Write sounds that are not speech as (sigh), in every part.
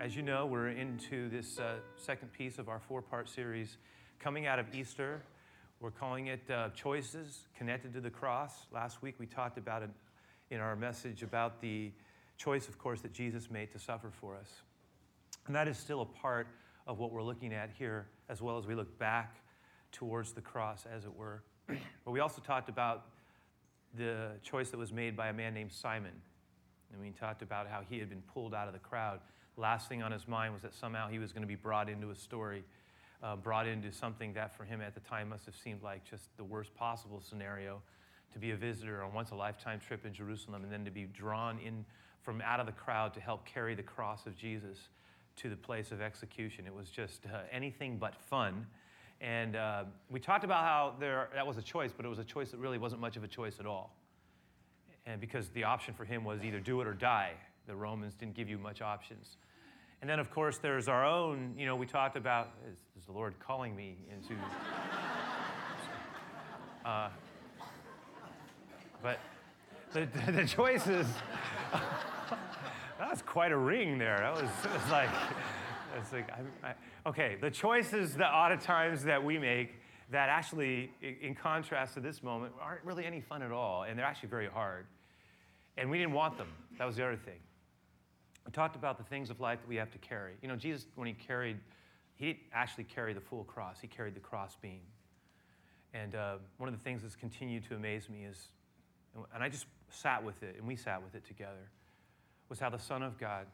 As you know, we're into this uh, second piece of our four part series coming out of Easter. We're calling it uh, Choices Connected to the Cross. Last week we talked about it in our message about the choice, of course, that Jesus made to suffer for us. And that is still a part of what we're looking at here, as well as we look back towards the cross, as it were. (clears throat) but we also talked about the choice that was made by a man named Simon. And we talked about how he had been pulled out of the crowd last thing on his mind was that somehow he was going to be brought into a story, uh, brought into something that for him at the time must have seemed like just the worst possible scenario to be a visitor on once a lifetime trip in Jerusalem and then to be drawn in from out of the crowd to help carry the cross of Jesus to the place of execution. It was just uh, anything but fun. And uh, we talked about how there, that was a choice, but it was a choice that really wasn't much of a choice at all. And because the option for him was either do it or die. The Romans didn't give you much options. And then, of course, there's our own, you know, we talked about, is, is the Lord calling me into. (laughs) uh, but the, the, the choices, (laughs) that was quite a ring there. That was, was like, it's like I, I, okay, the choices a lot of times that we make that actually, in contrast to this moment, aren't really any fun at all, and they're actually very hard. And we didn't want them. That was the other thing. We talked about the things of life that we have to carry. You know, Jesus, when he carried, he didn't actually carry the full cross, he carried the cross beam. And uh, one of the things that's continued to amaze me is, and I just sat with it, and we sat with it together, was how the Son of God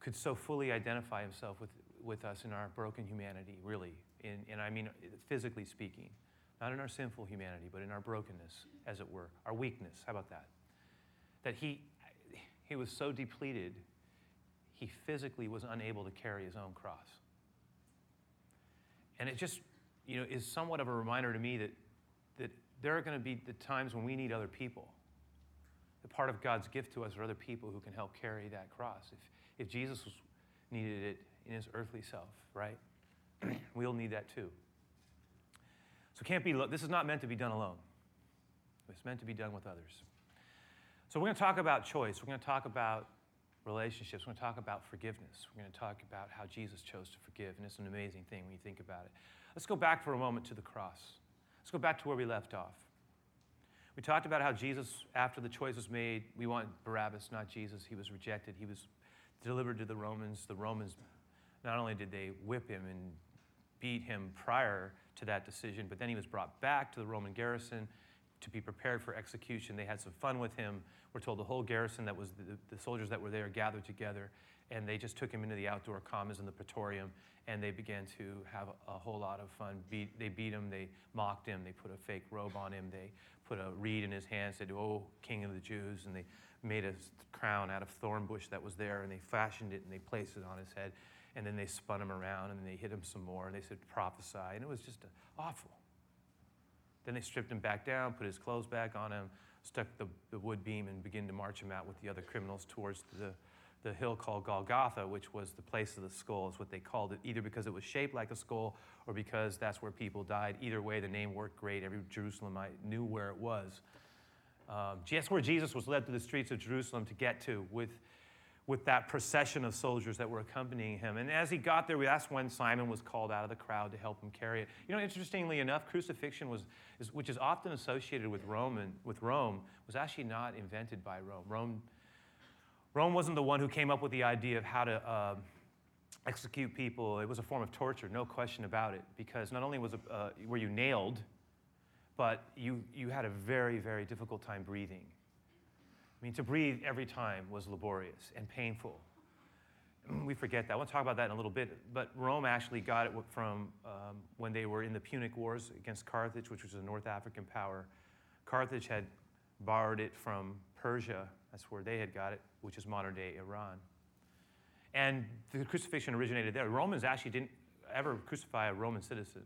could so fully identify himself with, with us in our broken humanity, really. In, and I mean, physically speaking, not in our sinful humanity, but in our brokenness, as it were, our weakness. How about that? That he, he was so depleted he physically was unable to carry his own cross. And it just, you know, is somewhat of a reminder to me that, that there are going to be the times when we need other people. The part of God's gift to us are other people who can help carry that cross. If, if Jesus needed it in his earthly self, right? (clears throat) we'll need that too. So can't be, this is not meant to be done alone. It's meant to be done with others. So we're going to talk about choice. We're going to talk about relationships. We're going to talk about forgiveness. We're going to talk about how Jesus chose to forgive, and it's an amazing thing when you think about it. Let's go back for a moment to the cross. Let's go back to where we left off. We talked about how Jesus, after the choice was made, we want Barabbas, not Jesus. He was rejected. He was delivered to the Romans. The Romans, not only did they whip him and beat him prior to that decision, but then he was brought back to the Roman garrison to be prepared for execution. They had some fun with him. We're told the whole garrison that was the, the, soldiers that were there gathered together, and they just took him into the outdoor commons in the Praetorium, and they began to have a, whole lot of fun. Beat, they beat him, they mocked him, they put a fake robe on him, they put a reed in his hand, said, "Oh, King of the Jews," and they made a crown out of thorn bush that was there, and they fashioned it and they placed it on his head, and then they spun him around and they hit him some more, and they said, "Prophesy," and it was just awful. Then they stripped him back down, put his clothes back on him, stuck the, the wood beam, and began to march him out with the other criminals towards the, the hill called Golgotha, which was the place of the skull, is what they called it, either because it was shaped like a skull or because that's where people died. Either way, the name worked great. Every Jerusalemite knew where it was. Um, that's where Jesus was led through the streets of Jerusalem to get to with with that procession of soldiers that were accompanying him. And as he got there, that's when Simon was called out of the crowd to help him carry it. You know, interestingly enough, crucifixion was, is, which is often associated with Rome, and, with Rome, was actually not invented by Rome. Rome, Rome wasn't the one who came up with the idea of how to uh, execute people. It was a form of torture, no question about it, because not only was it, uh, were you nailed, but you, you had a very, very difficult time breathing. I mean, to breathe every time was laborious and painful. We forget that. I want to talk about that in a little bit. But Rome actually got it from um, when they were in the Punic Wars against Carthage, which was a North African power. Carthage had borrowed it from Persia. That's where they had got it, which is modern day Iran. And the crucifixion originated there. Romans actually didn't ever crucify a Roman citizen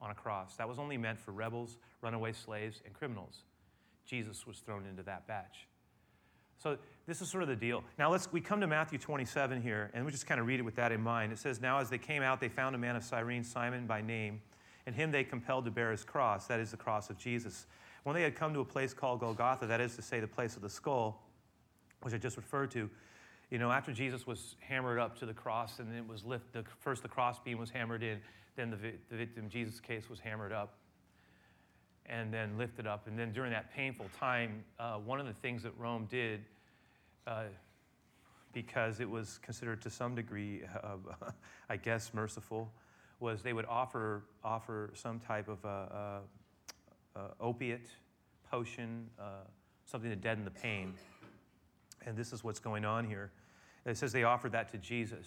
on a cross. That was only meant for rebels, runaway slaves, and criminals. Jesus was thrown into that batch. So this is sort of the deal. Now let's we come to Matthew 27 here, and we just kind of read it with that in mind. It says, Now as they came out, they found a man of Cyrene, Simon by name, and him they compelled to bear his cross, that is the cross of Jesus. When they had come to a place called Golgotha, that is to say, the place of the skull, which I just referred to, You know, after Jesus was hammered up to the cross and it was lift, the, first the cross beam was hammered in, then the, the victim, Jesus' case, was hammered up and then lifted up. And then during that painful time, uh, one of the things that Rome did, uh, because it was considered to some degree, of, (laughs) I guess, merciful, was they would offer, offer some type of uh, uh, opiate, potion, uh, something to deaden the pain. And this is what's going on here. It says they offered that to Jesus,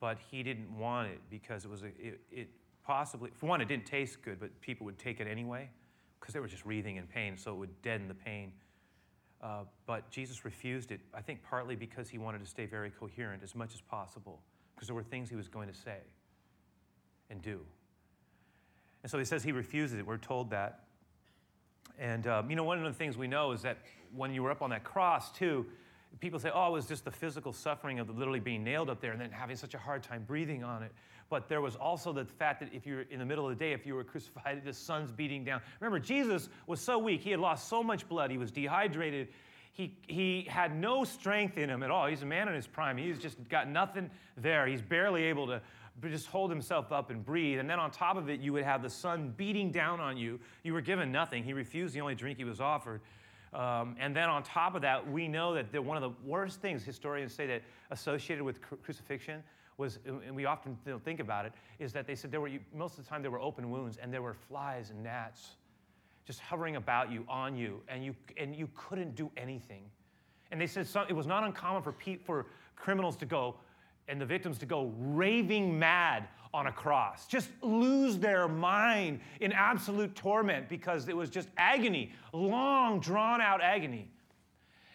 but he didn't want it because it was a, it, it possibly, for one, it didn't taste good, but people would take it anyway because they were just wreathing in pain, so it would deaden the pain. Uh, but Jesus refused it, I think partly because he wanted to stay very coherent as much as possible, because there were things he was going to say and do. And so he says he refuses it. We're told that. And, um, you know, one of the things we know is that when you were up on that cross, too, people say, oh, it was just the physical suffering of literally being nailed up there and then having such a hard time breathing on it. But there was also the fact that if you're in the middle of the day, if you were (laughs) crucified, the sun's beating down. Remember, Jesus was so weak. He had lost so much blood. He was dehydrated. He, he had no strength in him at all. He's a man in his prime. He's just got nothing there. He's barely able to just hold himself up and breathe. And then on top of it, you would have the sun beating down on you. You were given nothing. He refused the only drink he was offered. Um, and then on top of that, we know that the, one of the worst things historians say that associated with cru- crucifixion was, and we often don't think about it, is that they said there were, most of the time there were open wounds and there were flies and gnats just hovering about you, on you, and you, and you couldn't do anything. And they said some, it was not uncommon for, pe- for criminals to go, and the victims to go raving mad on a cross, just lose their mind in absolute torment because it was just agony, long, drawn out agony.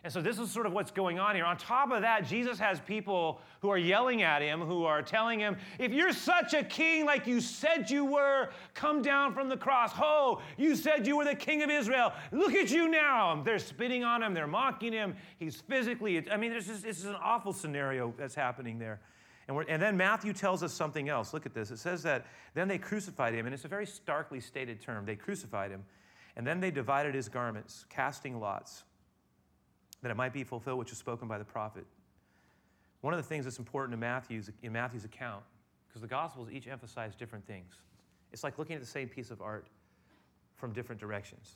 And so this is sort of what's going on here. On top of that, Jesus has people who are yelling at him, who are telling him, If you're such a king like you said you were, come down from the cross. Ho, you said you were the king of Israel. Look at you now. They're spitting on him, they're mocking him. He's physically, I mean, this is, this is an awful scenario that's happening there. And, and, then Matthew tells us something else. Look at this. It says that then they crucified him, and it's a very starkly stated term. They crucified him, and then they divided his garments, casting lots that it might be fulfilled which is spoken by the prophet. One of the things that's important in Matthew's, in Matthew's account, because the Gospels each emphasize different things, it's like looking at the same piece of art from different directions.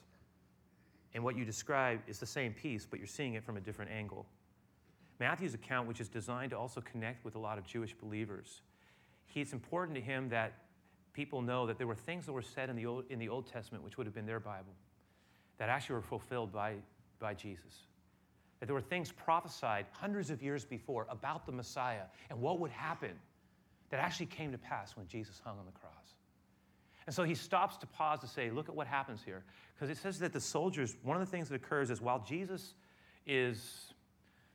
And what you describe is the same piece, but you're seeing it from a different angle. Matthew's account, which is designed to also connect with a lot of Jewish believers, he, it's important to him that people know that there were things that were said in the Old, in the Old Testament, which would have been their Bible, that actually were fulfilled by, by Jesus that there were things prophesied hundreds of years before about the Messiah and what would happen that actually came to pass when Jesus hung on the cross. And so he stops to pause to say, Look at what happens here. Because it says that the soldiers, one of the things that occurs is while Jesus is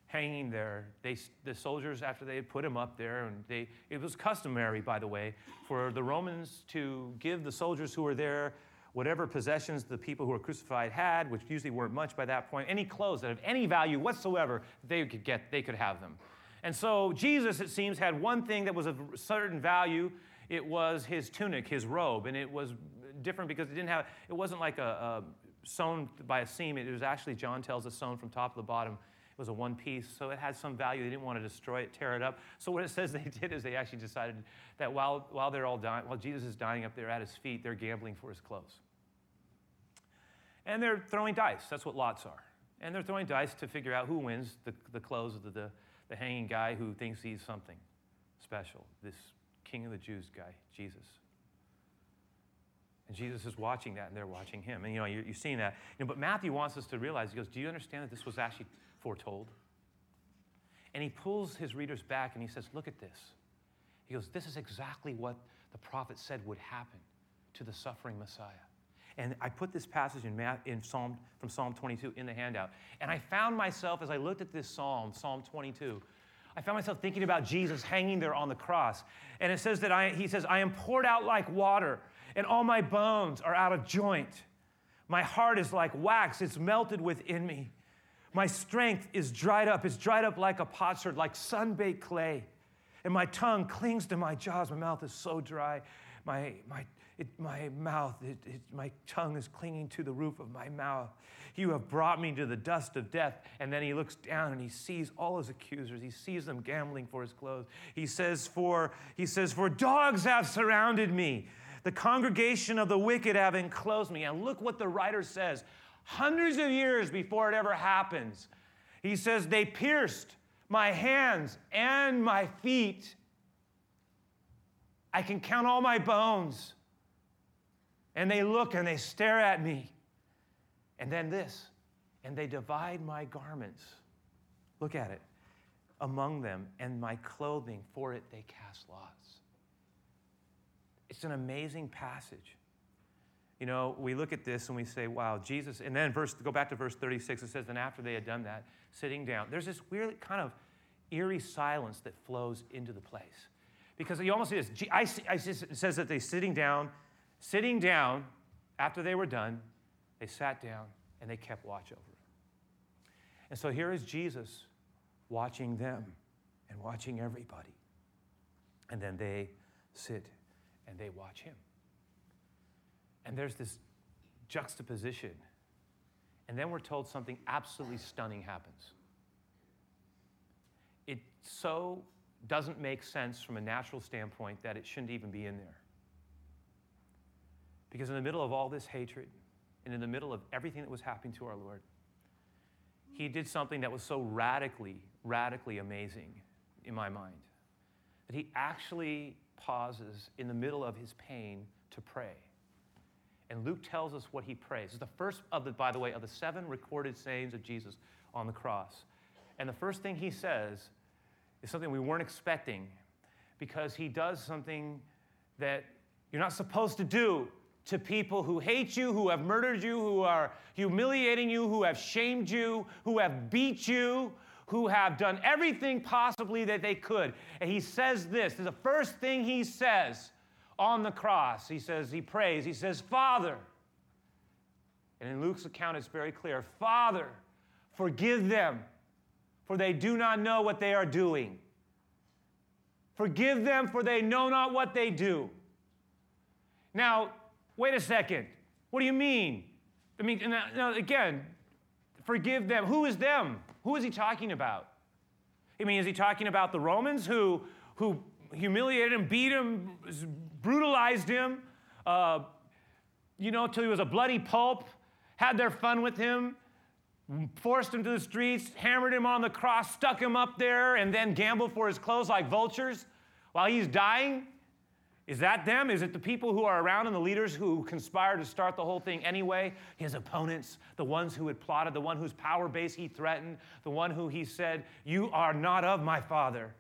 hanging there, they, the soldiers, after they had put him up there, and they, it was customary, by the way, for the Romans to give the soldiers who were there whatever possessions the people who were crucified had, which usually weren't much by that point, any clothes that have any value whatsoever, they could get, they could have them. And so Jesus, it seems, had one thing that was of certain value. It was his tunic, his robe, and it was different because it didn't have, it wasn't like a, a sewn by a seam. It was actually, John tells us, sewn from top to the bottom. It was a one piece, so it had some value. They didn't want to destroy it, tear it up. So what it says (laughs) they did is they actually decided that while, while they're all dying, while Jesus is dying up there at his feet, they're gambling for his clothes. And they're throwing dice. That's what lots are. And they're throwing dice to figure out who wins the, the clothes of the, the, the hanging guy who thinks he's something special, this king of the Jews guy, Jesus. And Jesus is watching that, and they're watching him. And you know, you're, you're seeing that. You know, but Matthew wants us to realize, he goes, Do you understand that this was actually foretold? And he pulls his readers back and he says, Look at this. He goes, This is exactly what the prophet said would happen to the suffering Messiah. And I put this passage in, in Psalm, from Psalm 22 in the handout. And I found myself, as I looked at this psalm, Psalm 22, I found myself thinking about Jesus hanging there on the cross. And it says that I, he says, I am poured out like water, and all my bones are out of joint. My heart is like wax, it's melted within me. My strength is dried up. It's dried up like a potsherd, like sun-baked clay. And my tongue clings to my jaws. My mouth is so dry. My, my, it, my mouth, it, it, my tongue is clinging to the roof of my mouth. You have brought me to the dust of death. And then he looks down and he sees all his accusers. He sees them gambling for his clothes. He says, For, he says, for dogs have surrounded me. The congregation of the wicked have enclosed me. And look what the writer says hundreds of years before it ever happens. He says, They pierced my hands and my feet. I can count all my bones. And they look and they stare at me. And then this, and they divide my garments. Look at it. Among them, and my clothing, for it they cast lots. It's an amazing passage. You know, we look at this and we say, wow, Jesus, and then verse, go back to verse 36, it says, and after they had done that, sitting down, there's this weird kind of eerie silence that flows into the place. Because you almost see this, I, I, it says that they sitting down, sitting down after they were done, they sat down and they kept watch over it. And so here is Jesus watching them and watching everybody. And then they sit and they watch him. And there's this juxtaposition. And then we're told something absolutely stunning happens. It so doesn't make sense from a natural standpoint that it shouldn't even be in there. Because in the middle of all this hatred, and in the middle of everything that was happening to our Lord, he did something that was so radically, radically amazing in my mind that he actually pauses in the middle of his pain to pray. And Luke tells us what he prays. It's the first of the, by the way, of the seven recorded sayings of Jesus on the cross. And the first thing he says is something we weren't expecting because he does something that you're not supposed to do to people who hate you, who have murdered you, who are humiliating you, who have shamed you, who have beat you, who have done everything possibly that they could. And he says this, this is the first thing he says on the cross. He says, he prays, he says, Father. And in Luke's account, it's very clear Father, forgive them, for they do not know what they are doing. Forgive them, for they know not what they do. Now, wait a second. What do you mean? I mean, uh, now, again, forgive them. Who is them? Who is he talking about? I mean, is he talking about the Romans who, who humiliated him, beat him, brutalized him, uh, you know, till he was a bloody pulp, had their fun with him, forced him to the streets, hammered him on the cross, stuck him up there, and then gambled for his clothes like vultures while he's dying? Is that them? Is it the people who are around and the leaders who conspired to start the whole thing anyway? His opponents, the ones who had plotted, the one whose power base he threatened, the one who he said, You are not of my father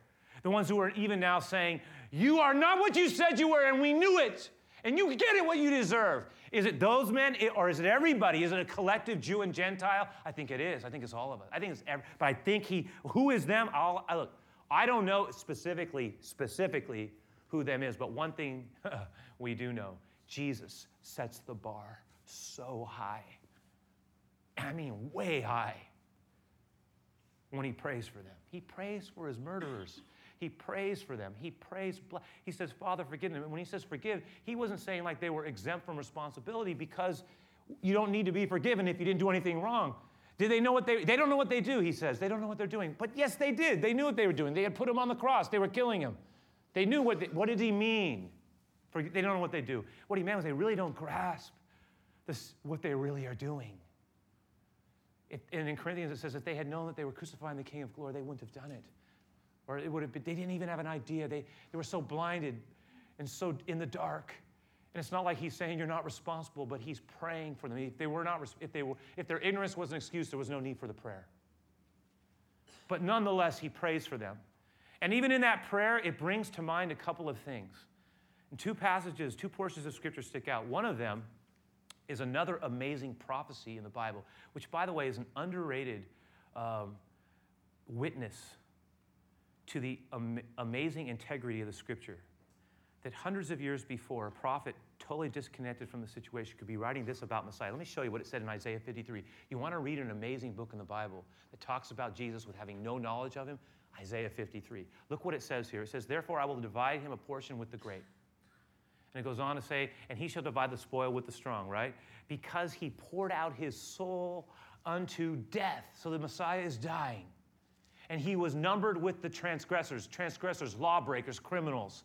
the ones who are even now saying, You are not what you said you were, and we knew it, and you get it what you deserve. Is it those men, or is it everybody? Is it a collective Jew and Gentile? I think it is. I think it's all of us. I think it's, every, but I think he, who is them? I'll, I look, I don't know specifically, specifically who them is, but one thing (laughs) we do know Jesus sets the bar so high. I mean, way high when he prays for them. He prays for his murderers. He prays for them. He prays. He says, Father, forgive them. And when he says forgive, he wasn't saying like they were exempt from responsibility because you don't need to be forgiven if you didn't do anything wrong. Did they know what they they don't know what they do, he says. They don't know what they're doing. But yes, they did. They knew what they were doing. They had put him on the cross. They were killing him. They knew what they, what did he mean? For, they don't know what they do. What he meant was they really don't grasp this, what they really are doing. It, and in Corinthians it says if they had known that they were crucifying the King of glory, they wouldn't have done it. Or it would have been, they didn't even have an idea. They, they were so blinded and so in the dark. And it's not like he's saying you're not responsible, but he's praying for them. If they were not, if they were, if their ignorance was an excuse, there was no need for the prayer. But nonetheless, he prays for them. And even in that prayer, it brings to mind a couple of things. And two passages, two portions of scripture stick out. One of them is another amazing prophecy in the Bible, which, by the way, is an underrated um, witness to the am- amazing integrity of the scripture. That hundreds of years before, a prophet totally disconnected from the situation could be writing this about Messiah. Let me show you what it said in Isaiah 53. You want to read an amazing book in the Bible that talks about Jesus with having no knowledge of him? Isaiah 53. Look what it says here. It says, Therefore, I will divide him a portion with the great. And it goes on to say, and he shall divide the spoil with the strong, right? Because he poured out his soul unto death. So the Messiah is dying. And he was numbered with the transgressors, transgressors, lawbreakers, criminals.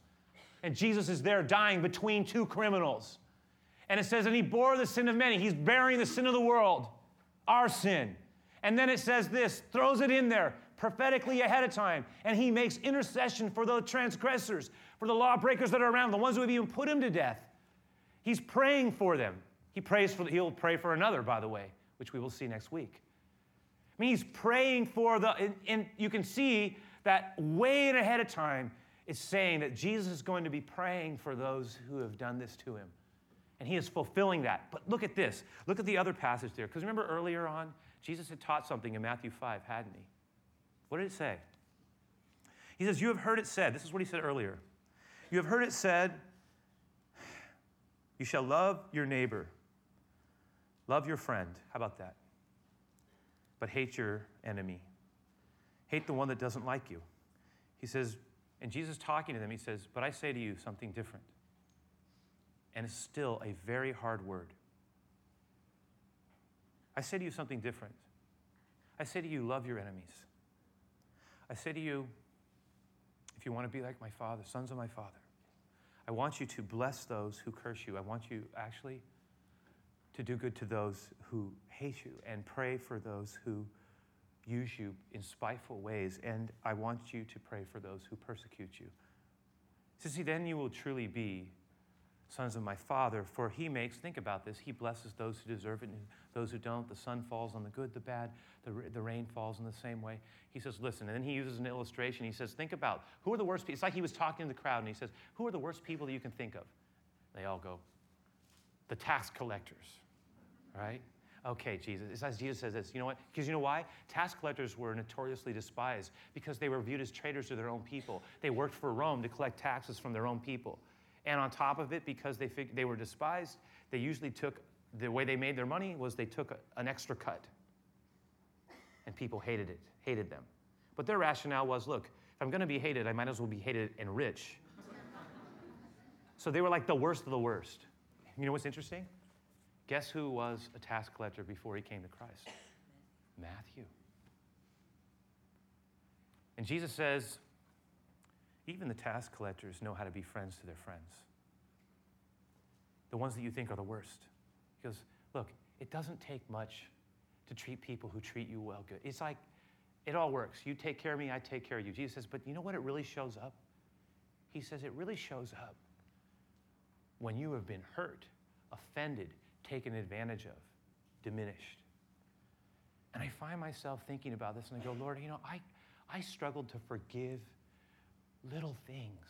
And Jesus is there dying between two criminals. And it says, and he bore the sin of many. He's bearing the sin of the world, our sin. And then it says this, throws it in there prophetically ahead of time. And he makes intercession for the transgressors, for the lawbreakers that are around, the ones who have even put him to death. He's praying for them. He prays for, he'll pray for another, by the way, which we will see next week. I mean, he's praying for the, and, and you can see that way ahead of time, it's saying that Jesus is going to be praying for those who have done this to him. And he is fulfilling that. But look at this. Look at the other passage there. Because remember earlier on, Jesus had taught something in Matthew 5, hadn't he? What did it say? He says, You have heard it said, this is what he said earlier. You have heard it said, You shall love your neighbor, love your friend. How about that? But hate your enemy. Hate the one that doesn't like you. He says, and Jesus talking to them, he says, But I say to you something different. And it's still a very hard word. I say to you something different. I say to you, love your enemies. I say to you, if you want to be like my father, sons of my father, I want you to bless those who curse you. I want you actually to do good to those who hate you and pray for those who use you in spiteful ways. And I want you to pray for those who persecute you. So, see, then you will truly be sons of my Father, for he makes, think about this, he blesses those who deserve it and those who don't. The sun falls on the good, the bad, the, the rain falls in the same way. He says, listen, and then he uses an illustration. He says, think about who are the worst people. It's like he was talking to the crowd and he says, who are the worst people that you can think of? They all go, the tax collectors, right? Okay, Jesus. As Jesus says this. You know what? Because you know why? Tax collectors were notoriously despised because they were viewed as traitors to their own people. They worked for Rome to collect taxes from their own people. And on top of it, because they, fig- they were despised, they usually took the way they made their money was they took a, an extra cut. And people hated it, hated them. But their rationale was look, if I'm going to be hated, I might as well be hated and rich. (laughs) so they were like the worst of the worst. You know what's interesting? Guess who was a tax collector before he came to Christ? Matthew. And Jesus says, even the tax collectors know how to be friends to their friends. The ones that you think are the worst. Because, look, it doesn't take much to treat people who treat you well good. It's like, it all works. You take care of me, I take care of you. Jesus says, but you know what it really shows up? He says it really shows up when you have been hurt, offended, taken advantage of, diminished. And I find myself thinking about this and I go, Lord, you know, I, I struggled to forgive little things,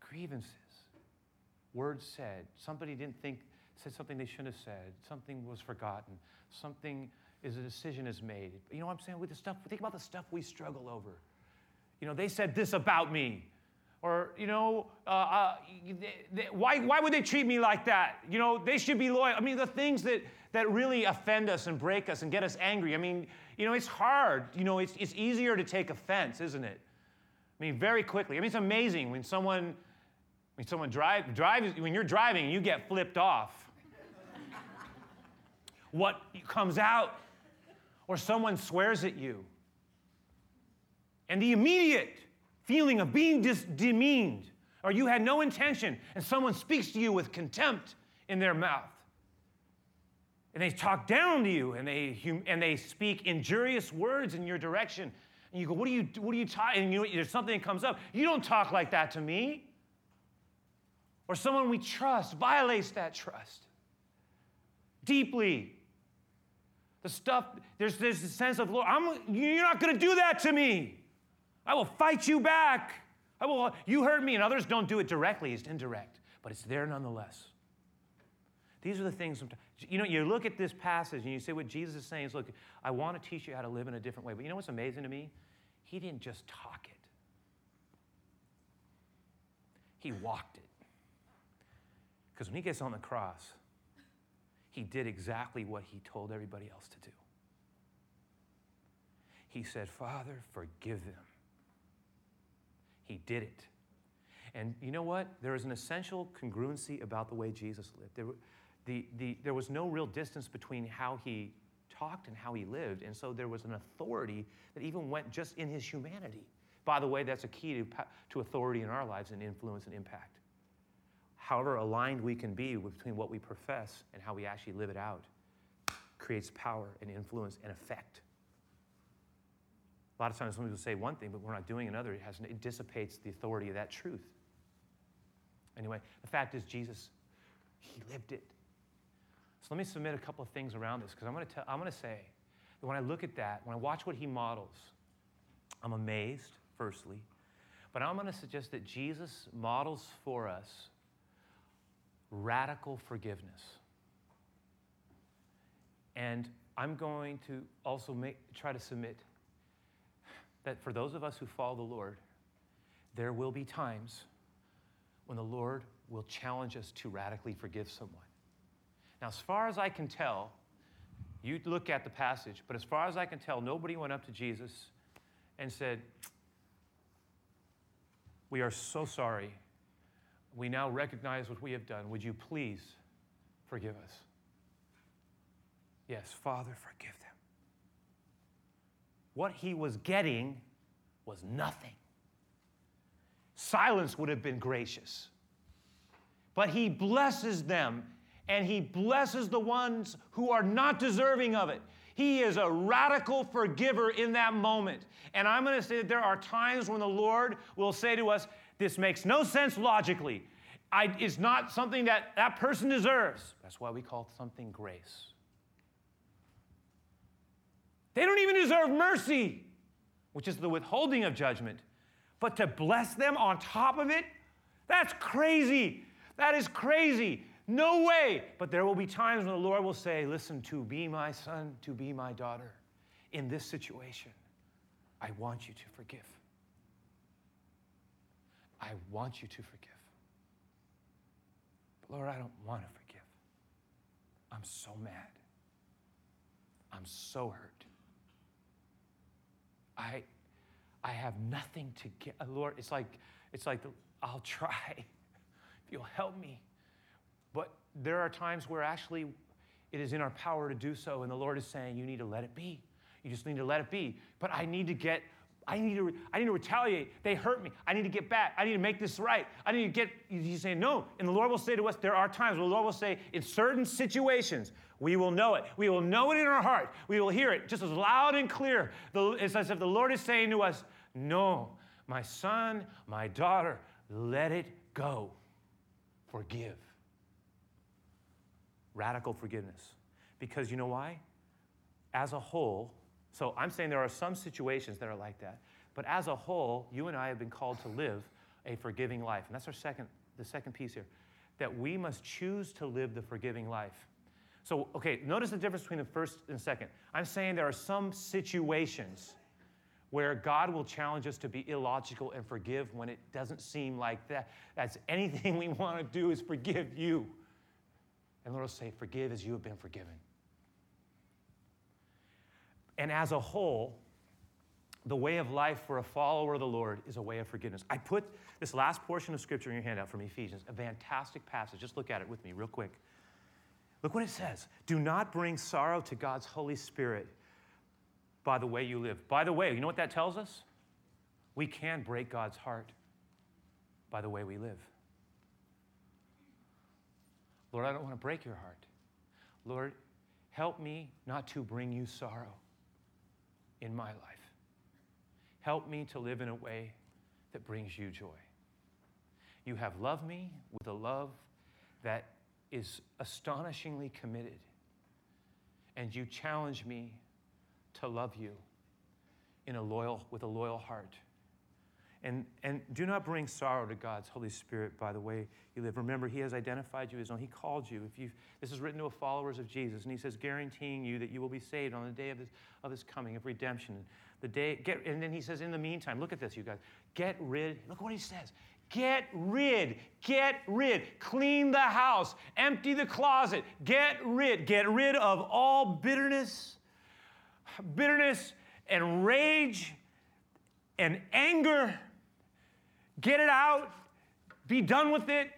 grievances, words said, somebody didn't think, said something they shouldn't have said, something was forgotten, something is a decision is made. You know what I'm saying? With the stuff, think about the stuff we struggle over. You know, they said this about me. Or, you know, uh, uh, they, they, why, why would they treat me like that? You know, they should be loyal. I mean, the things that, that really offend us and break us and get us angry. I mean, you know, it's hard. You know, it's, it's easier to take offense, isn't it? I mean, very quickly. I mean, it's amazing when someone, when someone drive, drives, when you're driving you get flipped off, (laughs) what comes out, or someone swears at you. And the immediate feeling of being dis- demeaned, or you had no intention, and someone speaks to you with contempt in their mouth. And they talk down to you, and they, hum- and they speak injurious words in your direction. And you go, what are you, what are you talking? And you, there's something that comes up. You don't talk like that to me. Or someone we trust violates that trust deeply. The stuff, there's, there's a sense of, Lord, I'm, you're not going to do that to me. I will fight you back. I will, you heard me, and others don't do it directly, it's indirect, but it's there nonetheless. These are the things, you know, you look at this passage and you say what Jesus is saying is, look, I want to teach you how to live in a different way. But you know what's amazing to me? He didn't just talk it, he walked it. Because when he gets on the cross, he did exactly what he told everybody else to do. He said, Father, forgive them. He did it. And you know what? There is an essential congruency about the way Jesus lived. There, the, the, there was no real distance between how he talked and how he lived. And so there was an authority that even went just in his humanity. By the way, that's a key to, to authority in our lives and influence and impact. However aligned we can be between what we profess and how we actually live it out creates power and influence and effect. A lot of times, when people say one thing, but we're not doing another. It, has, it dissipates the authority of that truth. Anyway, the fact is, Jesus, he lived it. So let me submit a couple of things around this because I'm going to tell, I'm going to say that when I look at that, when I watch what he models, I'm amazed, firstly. But I'm going to suggest that Jesus models for us radical forgiveness. And I'm going to also make, try to submit that for those of us who follow the Lord, there will be times when the Lord will challenge us to radically forgive someone. Now, as far as I can tell, you look at the passage, but as far as I can tell, nobody went up to Jesus and said, We are so sorry. We now recognize what we have done. Would you please forgive us? Yes, Father, forgive them. What he was getting was nothing. Silence would have been gracious. But he blesses them and he blesses the ones who are not deserving of it. He is a radical forgiver in that moment. And I'm going to say that there are times when the Lord will say to us, This makes no sense logically. I, it's not something that that person deserves. That's why we call something grace. They don't even deserve mercy, which is the withholding of judgment. But to bless them on top of it, that's crazy. That is crazy. No way. But there will be times when the Lord will say, Listen, to be my son, to be my daughter, in this situation, I want you to forgive. I want you to forgive. But Lord, I don't want to forgive. I'm so mad. I'm so hurt. I, I have nothing to get. Uh, Lord, it's like, it's like, I'll try (laughs) if you'll help me. But there are times where actually it is in our power to do so, and the Lord is saying, You need to let it be. You just need to let it be. But I need to get, I need to, I need to retaliate. They hurt me. I need to get back. I need to make this right. I need to get, he's saying, No. And the Lord will say to us, There are times where the Lord will say, in certain situations, we will know it. We will know it in our heart. We will hear it just as loud and clear. It's as if the Lord is saying to us, No, my son, my daughter, let it go. Forgive radical forgiveness. Because you know why? As a whole, so I'm saying there are some situations that are like that, but as a whole, you and I have been called to live a forgiving life. And that's our second, the second piece here, that we must choose to live the forgiving life. So, okay, notice the difference between the first and second. I'm saying there are some situations where God will challenge us to be illogical and forgive when it doesn't seem like that. That's (laughs) anything we want to do is forgive you. And Lord will say, Forgive as you have been forgiven. And as a whole, the way of life for a follower of the Lord is a way of forgiveness. I put this last portion of scripture in your handout from Ephesians, a fantastic passage. Just look at it with me, real quick. Look what it says Do not bring sorrow to God's Holy Spirit by the way you live. By the way, you know what that tells us? We can break God's heart by the way we live. Lord, I don't want to break your heart. Lord, help me not to bring you sorrow in my life. Help me to live in a way that brings you joy. You have loved me with a love that is astonishingly committed, and you challenge me to love you in a loyal, with a loyal heart. And, and do not bring sorrow to God's Holy Spirit by the way you live. Remember, He has identified you as own. He called you. If you this is written to followers of Jesus, and He says, guaranteeing you that you will be saved on the day of His, of his coming, of redemption. The day, get, and then He says, in the meantime, look at this, you guys. Get rid, look what He says. Get rid, get rid, clean the house, empty the closet, get rid, get rid of all bitterness, bitterness and rage and anger Get it out. be done with it.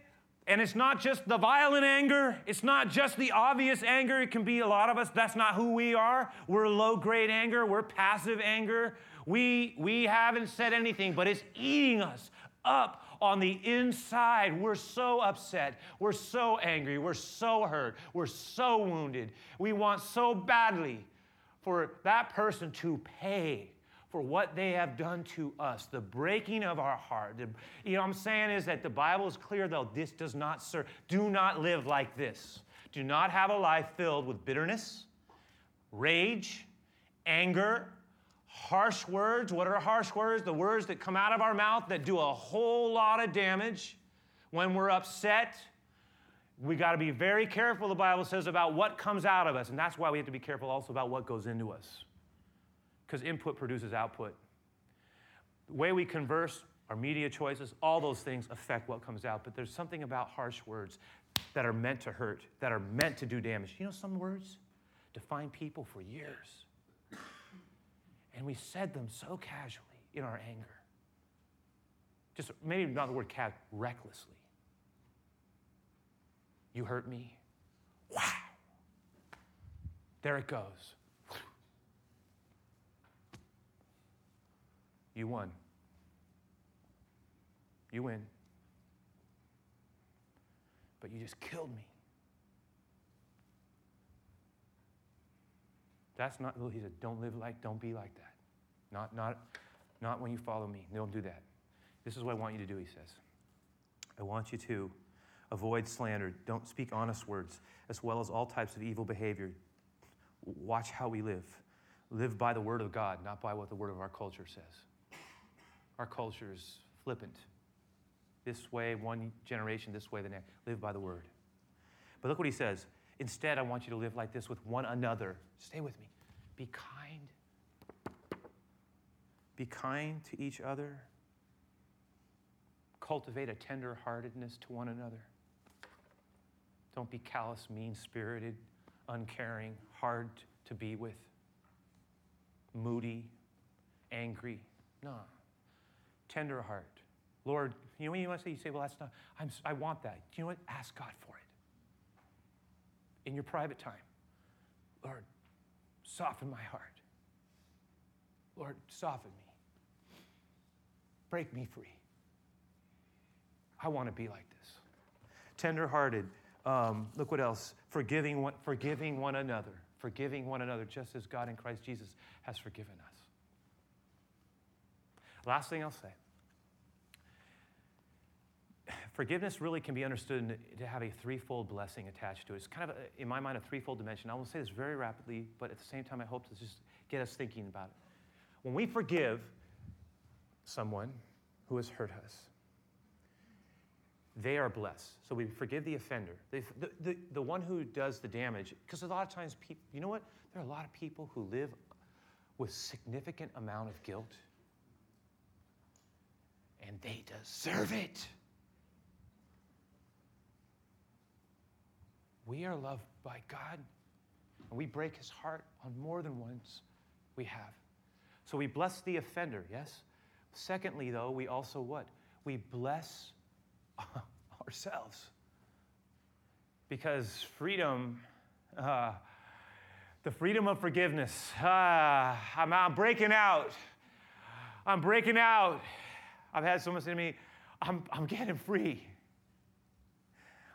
And it's not just the violent anger, it's not just the obvious anger. It can be a lot of us, that's not who we are. We're low grade anger, we're passive anger. We, we haven't said anything, but it's eating us up on the inside. We're so upset. We're so angry. We're so hurt. We're so wounded. We want so badly for that person to pay for what they have done to us, the breaking of our heart. You know, what I'm saying is that the Bible is clear, though, this does not serve. Do not live like this. Do not have a life filled with bitterness, rage, anger, harsh words. What are harsh words? The words that come out of our mouth that do a whole lot of damage when we're upset. We got to be very careful, the Bible says, about what comes out of us. And that's why we have to be careful also about what goes into us because input produces output. The way we converse, our media choices, all those things affect what comes out. But there's something about harsh words that are meant to hurt, that are meant to do damage. You know, some words define people for years. And we said them so casually in our anger. Just maybe not the word casual, recklessly. You hurt me. Wow. There it goes. You won. You win. But you just killed me. That's not, he said, don't live like, don't be like that. Not, not, not when you follow me. Don't do that. This is what I want you to do, he says. I want you to avoid slander. Don't speak honest words, as well as all types of evil behavior. Watch how we live. Live by the word of God, not by what the word of our culture says. Our culture is flippant. This way, one generation, this way, the next. Live by the word. But look what he says. Instead, I want you to live like this with one another. Stay with me. Be kind. Be kind to each other. Cultivate a tender heartedness to one another. Don't be callous, mean spirited, uncaring, hard to be with, moody, angry. No tender heart. Lord, you know what you want to say? You say, well, that's not, I'm, I want that. You know what? Ask God for it. In your private time. Lord, soften my heart. Lord, soften me. Break me free. I want to be like this. Tender-hearted. Um, look what else. Forgiving one, forgiving one another. Forgiving one another, just as God in Christ Jesus has forgiven us. Last thing I'll say forgiveness really can be understood to have a threefold blessing attached to it. It's kind of, a, in my mind, a threefold dimension. I will say this very rapidly, but at the same time, I hope to just get us thinking about it. When we forgive someone who has hurt us, they are blessed. So we forgive the offender, the, the, the, the one who does the damage. Because a lot of times, people, you know what? There are a lot of people who live with significant amount of guilt and they deserve it. We are loved by God, and we break his heart on more than once we have. So we bless the offender, yes? Secondly, though, we also what? We bless (laughs) ourselves. Because freedom, uh, the freedom of forgiveness, uh, I'm, I'm breaking out. I'm breaking out. I've had someone say to me, I'm, I'm getting free.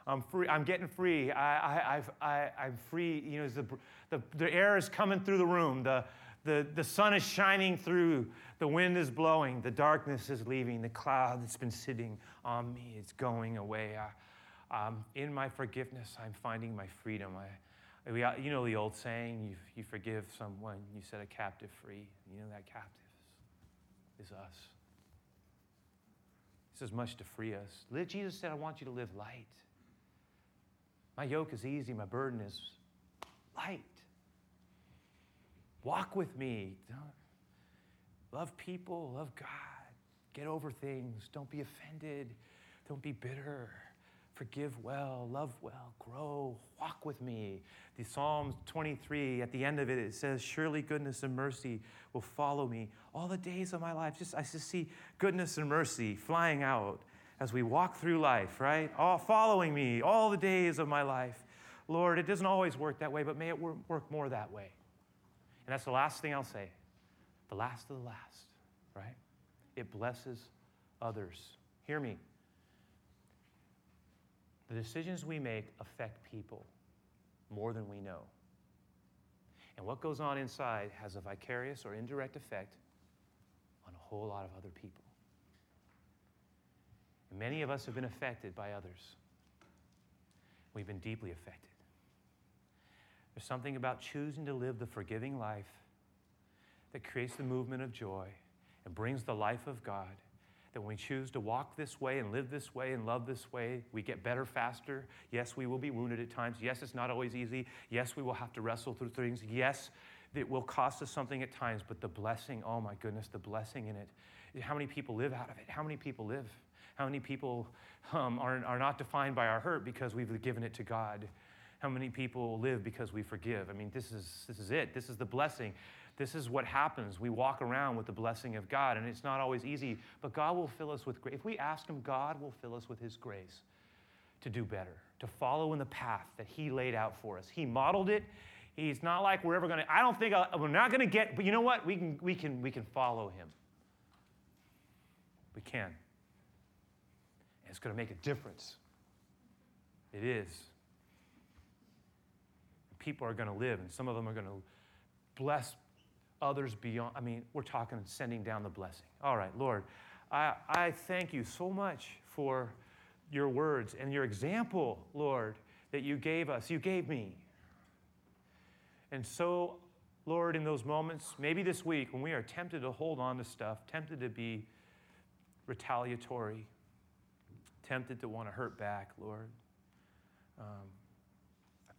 I'm free. I'm getting free. I, I, I, I'm free. You know, the, the, the air is coming through the room. The, the, the sun is shining through. The wind is blowing. The darkness is leaving. The cloud that's been sitting on me is going away. I, um, in my forgiveness, I'm finding my freedom. I, we, you know the old saying, you, you forgive someone, you set a captive free. You know that captive is us. This is much to free us. Jesus said, I want you to live light. My yoke is easy, my burden is light. Walk with me. Love people, love God. Get over things. Don't be offended. Don't be bitter. Forgive well, love well, grow, walk with me. The Psalms 23, at the end of it, it says, Surely goodness and mercy will follow me all the days of my life. Just I just see goodness and mercy flying out as we walk through life, right? All following me all the days of my life. Lord, it doesn't always work that way, but may it work more that way. And that's the last thing I'll say. The last of the last, right? It blesses others. Hear me. The decisions we make affect people more than we know. And what goes on inside has a vicarious or indirect effect on a whole lot of other people. And many of us have been affected by others. We've been deeply affected. There's something about choosing to live the forgiving life that creates the movement of joy and brings the life of God. That when we choose to walk this way and live this way and love this way, we get better faster. Yes, we will be wounded at times. Yes, it's not always easy. Yes, we will have to wrestle through things. Yes, it will cost us something at times, but the blessing, oh my goodness, the blessing in it. How many people live out of it? How many people live? How many people um, are, are not defined by our hurt because we've given it to God? How many people live because we forgive? I mean, this is, this is it. This is the blessing. This is what happens. We walk around with the blessing of God, and it's not always easy, but God will fill us with grace. If we ask Him, God will fill us with His grace to do better, to follow in the path that He laid out for us. He modeled it. He's not like we're ever going to, I don't think, I'll, we're not going to get, but you know what? We can, we, can, we can follow Him. We can And it's going to make a difference. It is. People are going to live, and some of them are going to bless others beyond. I mean, we're talking sending down the blessing. All right, Lord, I, I thank you so much for your words and your example, Lord, that you gave us, you gave me. And so, Lord, in those moments, maybe this week, when we are tempted to hold on to stuff, tempted to be retaliatory, tempted to want to hurt back, Lord. Um,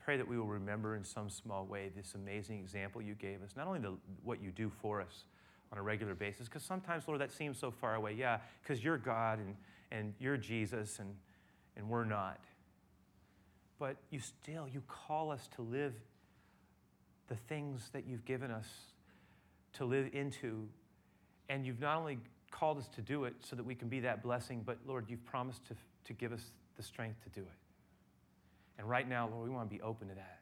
pray that we will remember in some small way this amazing example you gave us, not only the, what you do for us on a regular basis, because sometimes, Lord, that seems so far away. Yeah, because you're God and, and you're Jesus and, and we're not. But you still, you call us to live the things that you've given us to live into. And you've not only called us to do it so that we can be that blessing, but Lord, you've promised to, to give us the strength to do it. And right now, Lord, we want to be open to that.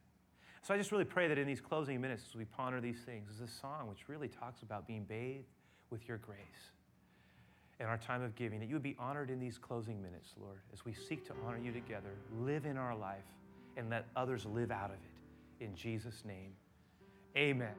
So I just really pray that in these closing minutes, as we ponder these things, is this song which really talks about being bathed with your grace in our time of giving, that you would be honored in these closing minutes, Lord, as we seek to honor you together, live in our life, and let others live out of it. In Jesus' name, amen.